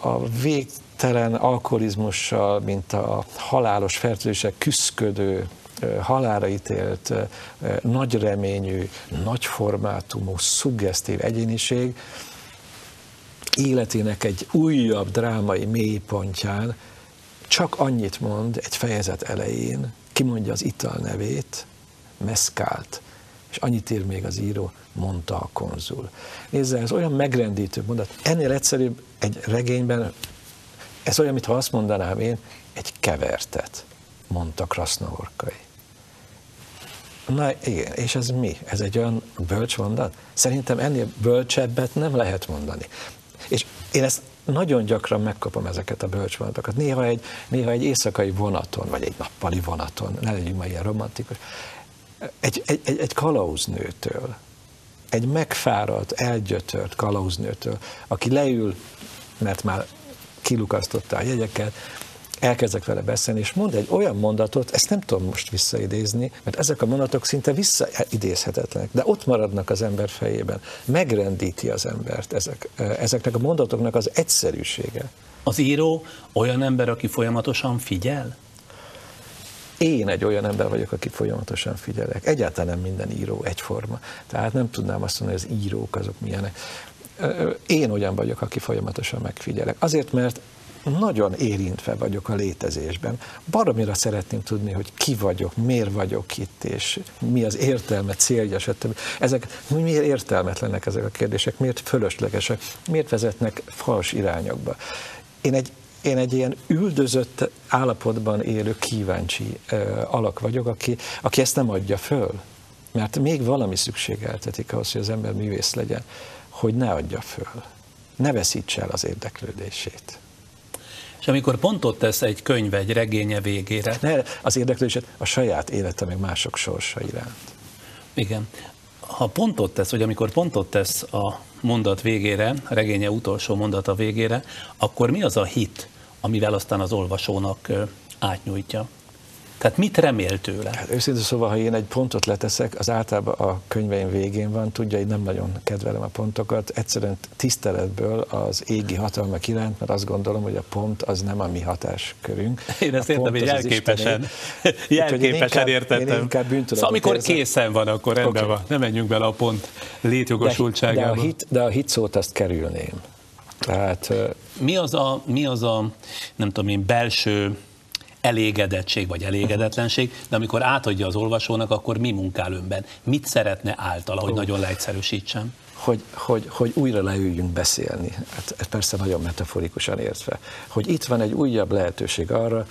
a végtelen alkoholizmussal, mint a halálos fertőzések küszködő, eh, halára ítélt, nagy reményű, nagy formátumú, szuggesztív egyéniség életének egy újabb drámai mélypontján csak annyit mond egy fejezet elején, kimondja az ital nevét, meszkált, és annyit ír még az író, mondta a konzul. Nézze, ez olyan megrendítő mondat. Ennél egyszerűbb egy regényben, ez olyan, mintha azt mondanám én, egy kevertet, mondta Krasznahorkai. Na igen, és ez mi? Ez egy olyan bölcs mondat? Szerintem ennél bölcsebbet nem lehet mondani. És én ezt nagyon gyakran megkapom ezeket a bölcsmondatokat. Néha egy, néha egy éjszakai vonaton, vagy egy nappali vonaton, ne legyünk már ilyen romantikus, egy, egy, egy, egy kalauznőtől, egy megfáradt, elgyötört kalauznőtől, aki leül, mert már kilukasztotta a jegyeket, elkezdek vele beszélni, és mond egy olyan mondatot, ezt nem tudom most visszaidézni, mert ezek a mondatok szinte visszaidézhetetlenek, de ott maradnak az ember fejében. Megrendíti az embert ezek, ezeknek a mondatoknak az egyszerűsége. Az író olyan ember, aki folyamatosan figyel? Én egy olyan ember vagyok, aki folyamatosan figyelek. Egyáltalán nem minden író egyforma. Tehát nem tudnám azt mondani, hogy az írók azok milyenek. Én olyan vagyok, aki folyamatosan megfigyelek. Azért, mert nagyon érintve vagyok a létezésben. Baromira szeretném tudni, hogy ki vagyok, miért vagyok itt, és mi az értelme, célja, stb. Ezek miért értelmetlenek ezek a kérdések, miért fölöslegesek, miért vezetnek fals irányokba. Én egy én egy ilyen üldözött állapotban élő kíváncsi alak vagyok, aki, aki ezt nem adja föl. Mert még valami szükségeltetik ahhoz, hogy az ember művész legyen, hogy ne adja föl. Ne veszítse el az érdeklődését. És amikor pontot tesz egy könyv egy regénye végére. Ne, az érdeklődését a saját élete, meg mások sorsa iránt. Igen. Ha pontot tesz, vagy amikor pontot tesz a mondat végére, a regénye utolsó mondata végére, akkor mi az a hit, amivel aztán az olvasónak átnyújtja? Tehát mit remél tőle? Hát őszintén szóval, ha én egy pontot leteszek, az általában a könyveim végén van, tudja, hogy nem nagyon kedvelem a pontokat, egyszerűen tiszteletből az égi hatalmak iránt, mert azt gondolom, hogy a pont az nem a mi hatáskörünk. Én ezt értem, hogy jelképesen, jelképesen értettem. Én inkább szóval amikor érzem. készen van, akkor rendben okay. van. Nem menjünk bele a pont létjogosultságába. De, de, a hit, de a hit szót azt kerülném. Tehát, mi az a, mi az a nem tudom én, belső elégedettség vagy elégedetlenség, de amikor átadja az olvasónak, akkor mi munkál önben? Mit szeretne általa, hogy nagyon leegyszerűsítsem? Hogy, hogy, hogy újra leüljünk beszélni. Hát ez persze nagyon metaforikusan értve. Hogy itt van egy újabb lehetőség arra,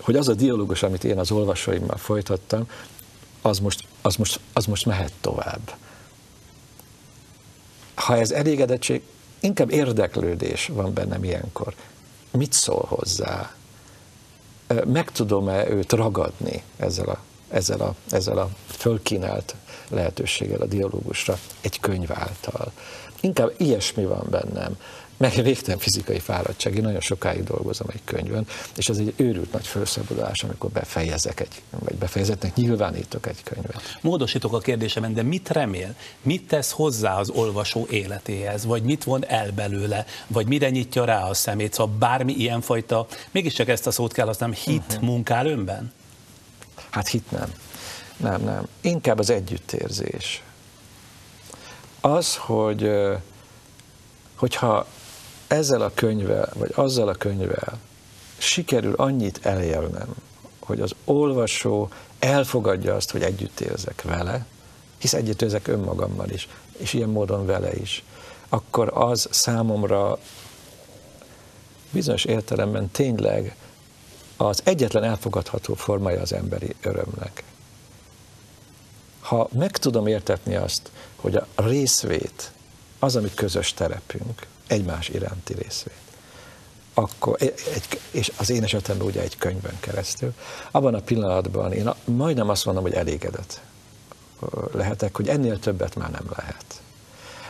hogy az a dialógus, amit én az olvasóimmal folytattam, az most, az most, az most mehet tovább. Ha ez elégedettség, inkább érdeklődés van bennem ilyenkor. Mit szól hozzá? Meg tudom-e őt ragadni ezzel a, ezzel a, ezzel a fölkínált lehetőséggel a dialógusra egy könyv által. Inkább ilyesmi van bennem, meg végtelen fizikai fáradtság. Én nagyon sokáig dolgozom egy könyvön, és ez egy őrült nagy felszabadulás, amikor befejezek egy, vagy befejezetnek nyilvánítok egy könyvet. Módosítok a kérdésemen, de mit remél? Mit tesz hozzá az olvasó életéhez? Vagy mit von el belőle? Vagy mire nyitja rá a szemét? Szóval bármi ilyenfajta, mégiscsak ezt a szót kell használnom, hit uh-huh. munkál önben? Hát hit nem. Nem, nem. Inkább az együttérzés. Az, hogy hogyha ezzel a könyvvel, vagy azzal a könyvvel sikerül annyit elérnem, hogy az olvasó elfogadja azt, hogy együtt érzek vele, hisz együttérzek önmagammal is, és ilyen módon vele is, akkor az számomra bizonyos értelemben tényleg az egyetlen elfogadható formája az emberi örömnek. Ha meg tudom értetni azt, hogy a részvét az, ami közös terepünk, egymás iránti részvét, akkor, egy, és az én esetemben ugye egy könyvön keresztül, abban a pillanatban én majdnem azt mondom, hogy elégedett lehetek, hogy ennél többet már nem lehet.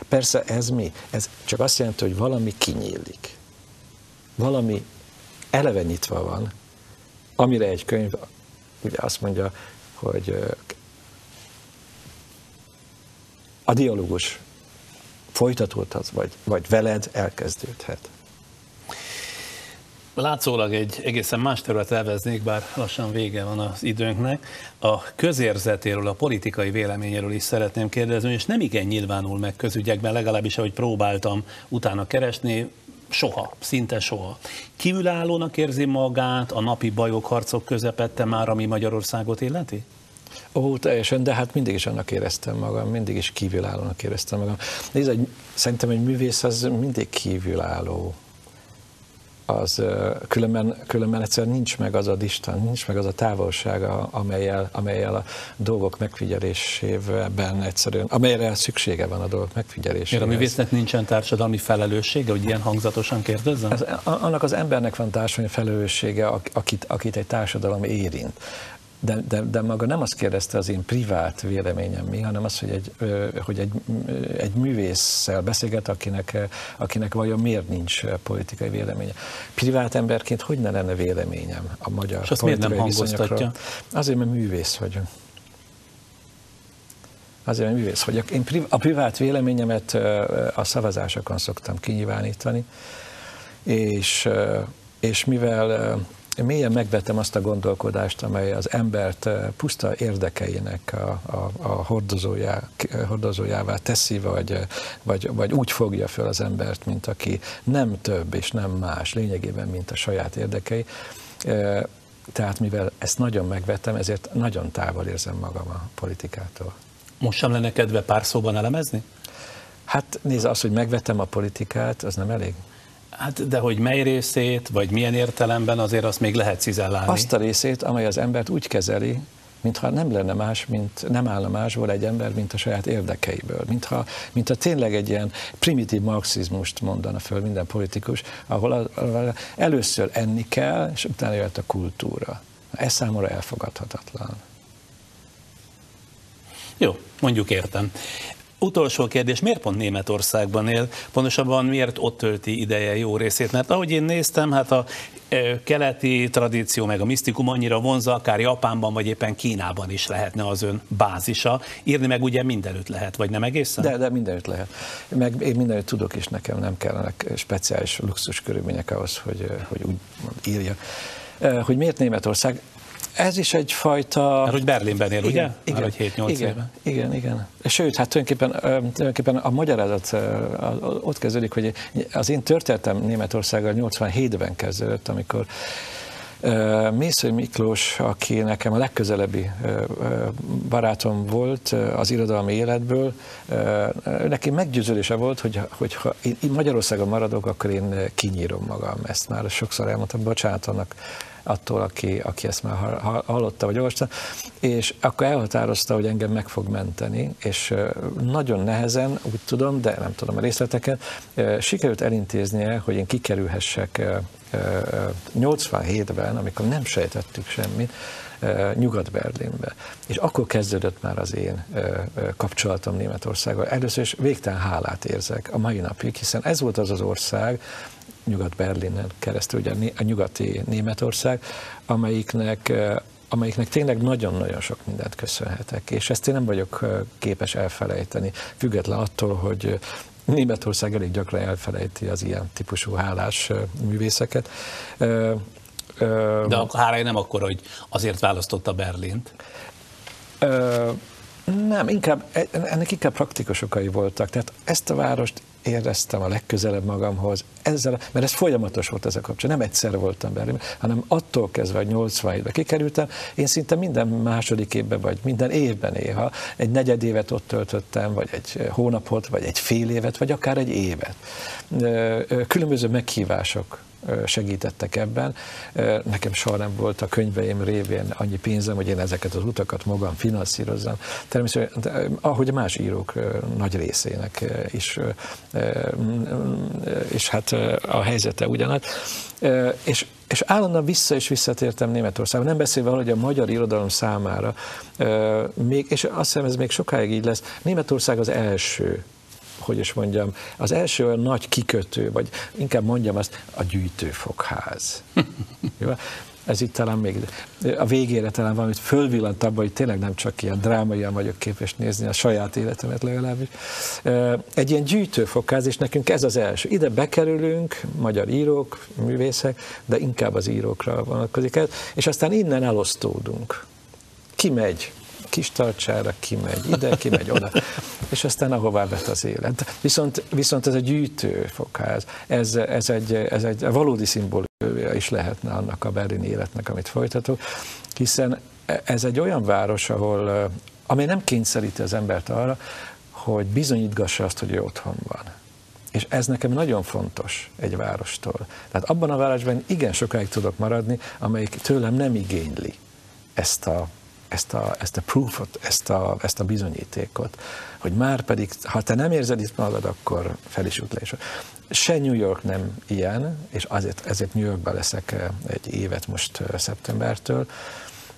Persze ez mi? Ez csak azt jelenti, hogy valami kinyílik. Valami eleve nyitva van, amire egy könyv ugye azt mondja, hogy a dialógus folytatódhat, vagy, vagy veled elkezdődhet. Látszólag egy egészen más terület elveznék, bár lassan vége van az időnknek. A közérzetéről, a politikai véleményéről is szeretném kérdezni, és nem igen nyilvánul meg közügyekben, legalábbis ahogy próbáltam utána keresni, soha, szinte soha. Kívülállónak érzi magát a napi bajok, harcok közepette már, ami Magyarországot illeti? Ó, teljesen, de hát mindig is annak éreztem magam, mindig is kívülállónak éreztem magam. Nézd, egy, szerintem egy művész az mindig kívülálló az különben, különben egyszerűen nincs meg az a distan, nincs meg az a távolsága, amelyel, amelyel a dolgok megfigyelésében egyszerűen, amelyre szüksége van a dolgok megfigyeléséhez. Miért a művésznek nincsen társadalmi felelőssége, hogy ilyen hangzatosan kérdezzem? Ez, annak az embernek van társadalmi felelőssége, akit, akit egy társadalom érint de, de, de maga nem azt kérdezte az én privát véleményem mi, hanem az, hogy egy, hogy egy, egy művésszel beszélget, akinek, akinek vajon miért nincs politikai véleménye. Privát emberként hogy ne lenne véleményem a magyar És azt miért nem hangoztatja? Azért, mert művész vagyok. Azért, mert művész vagyok. Én a privát véleményemet a szavazásokon szoktam kinyilvánítani, és, és mivel mélyen megvettem azt a gondolkodást, amely az embert eh, puszta érdekeinek a, a, a hordozójá, hordozójává teszi, vagy, eh, vagy, vagy úgy fogja föl az embert, mint aki nem több és nem más, lényegében, mint a saját érdekei. Eh, tehát mivel ezt nagyon megvettem, ezért nagyon távol érzem magam a politikától. Most sem lenne kedve pár szóban elemezni? Hát nézd, az, hogy megvettem a politikát, az nem elég. Hát de hogy mely részét, vagy milyen értelemben, azért azt még lehet cizellálni. Azt a részét, amely az embert úgy kezeli, mintha nem lenne más, mint nem állna másból egy ember, mint a saját érdekeiből. Mintha, mintha tényleg egy ilyen primitív marxizmust mondana föl minden politikus, ahol, a, először enni kell, és utána jött a kultúra. Ez számomra elfogadhatatlan. Jó, mondjuk értem. Utolsó kérdés, miért pont Németországban él? Pontosabban miért ott tölti ideje jó részét? Mert ahogy én néztem, hát a keleti tradíció meg a misztikum annyira vonza, akár Japánban vagy éppen Kínában is lehetne az ön bázisa. Írni meg ugye mindenütt lehet, vagy nem egészen? De, de mindenütt lehet. Meg én mindenütt tudok, és nekem nem kellenek speciális luxus körülmények ahhoz, hogy, hogy úgy írja. Hogy miért Németország? Ez is egyfajta... Mert hogy Berlinben él, igen, ugye? Igen, Már, 7-8 igen, éve. Igen, igen. Sőt, hát tulajdonképpen, tulajdonképpen a magyarázat ott kezdődik, hogy az én történetem Németországgal 87-ben kezdődött, amikor Mésző Miklós, aki nekem a legközelebbi barátom volt az irodalmi életből, neki meggyőződése volt, hogy, hogy ha én Magyarországon maradok, akkor én kinyírom magam. Ezt már sokszor elmondtam, bocsánat annak attól, aki, aki ezt már hallotta vagy olvasta, és akkor elhatározta, hogy engem meg fog menteni, és nagyon nehezen, úgy tudom, de nem tudom a részleteket, sikerült elintéznie, hogy én kikerülhessek 87-ben, amikor nem sejtettük semmit, Nyugat-Berlinbe. És akkor kezdődött már az én kapcsolatom Németországgal. Először is végtelen hálát érzek a mai napig, hiszen ez volt az az ország, Nyugat-Berlinen keresztül, ugye a nyugati Németország, amelyiknek amelyiknek tényleg nagyon-nagyon sok mindent köszönhetek, és ezt én nem vagyok képes elfelejteni, független attól, hogy Németország elég gyakran elfelejti az ilyen típusú hálás művészeket. De a hárája nem akkor, hogy azért választotta Berlint? Nem, inkább, e- ennek inkább praktikus okai voltak. Tehát ezt a várost éreztem a legközelebb magamhoz, ezzel, mert ez folyamatos volt ez a kapcsolat. Nem egyszer voltam Berlinben, hanem attól kezdve, hogy 87-ben kikerültem, én szinte minden második évben, vagy minden évben néha egy negyed évet ott töltöttem, vagy egy hónapot, vagy egy fél évet, vagy akár egy évet. Különböző meghívások segítettek ebben. Nekem soha nem volt a könyveim révén annyi pénzem, hogy én ezeket az utakat magam finanszírozzam. Természetesen, ahogy más írók nagy részének is, és hát a helyzete ugyanaz. És és állandóan vissza és visszatértem Németországba, nem beszélve hogy a magyar irodalom számára, még, és azt hiszem ez még sokáig így lesz, Németország az első hogy is mondjam, az első olyan nagy kikötő, vagy inkább mondjam azt, a gyűjtőfogház. Jó? Ez itt talán még a végére talán valamit fölvillant abban, hogy tényleg nem csak ilyen drámaian vagyok képes nézni a saját életemet legalábbis. Egy ilyen gyűjtőfogház, és nekünk ez az első. Ide bekerülünk, magyar írók, művészek, de inkább az írókra vonatkozik ez, és aztán innen elosztódunk. Ki megy? Kis tartsára kimegy, ide, kimegy oda, és aztán ahová vet az élet. Viszont, viszont ez a gyűjtőfogház, ez, ez, egy, ez egy valódi szimbólumja is lehetne annak a berlini életnek, amit folytatok, hiszen ez egy olyan város, ahol, amely nem kényszeríti az embert arra, hogy bizonyítgassa azt, hogy ő otthon van. És ez nekem nagyon fontos egy várostól. Tehát abban a városban igen sokáig tudok maradni, amelyik tőlem nem igényli ezt a ezt a, ezt a proofot, ezt a, ezt a bizonyítékot, hogy már pedig, ha te nem érzed itt magad, akkor fel is útlés. Se New York nem ilyen, és azért, ezért New Yorkban leszek eh, egy évet most eh, szeptembertől,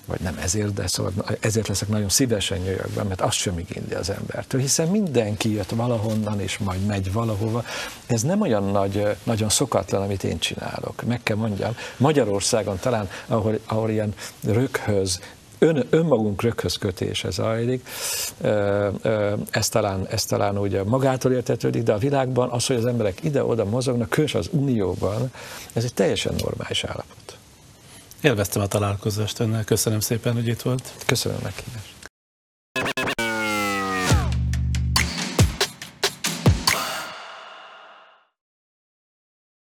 vagy nem ezért, de szóval ezért leszek nagyon szívesen New Yorkban, mert azt sem igényli az embertől, hiszen mindenki jött valahonnan, és majd megy valahova. Ez nem olyan nagy, eh, nagyon szokatlan, amit én csinálok. Meg kell mondjam, Magyarországon talán, ahol, ahol ilyen röghöz, ön, önmagunk röghöz kötése zajlik, ez talán, ez talán ugye magától értetődik, de a világban az, hogy az emberek ide-oda mozognak, különös az Unióban, ez egy teljesen normális állapot. Élveztem a találkozást önnel, köszönöm szépen, hogy itt volt. Köszönöm a meghívást.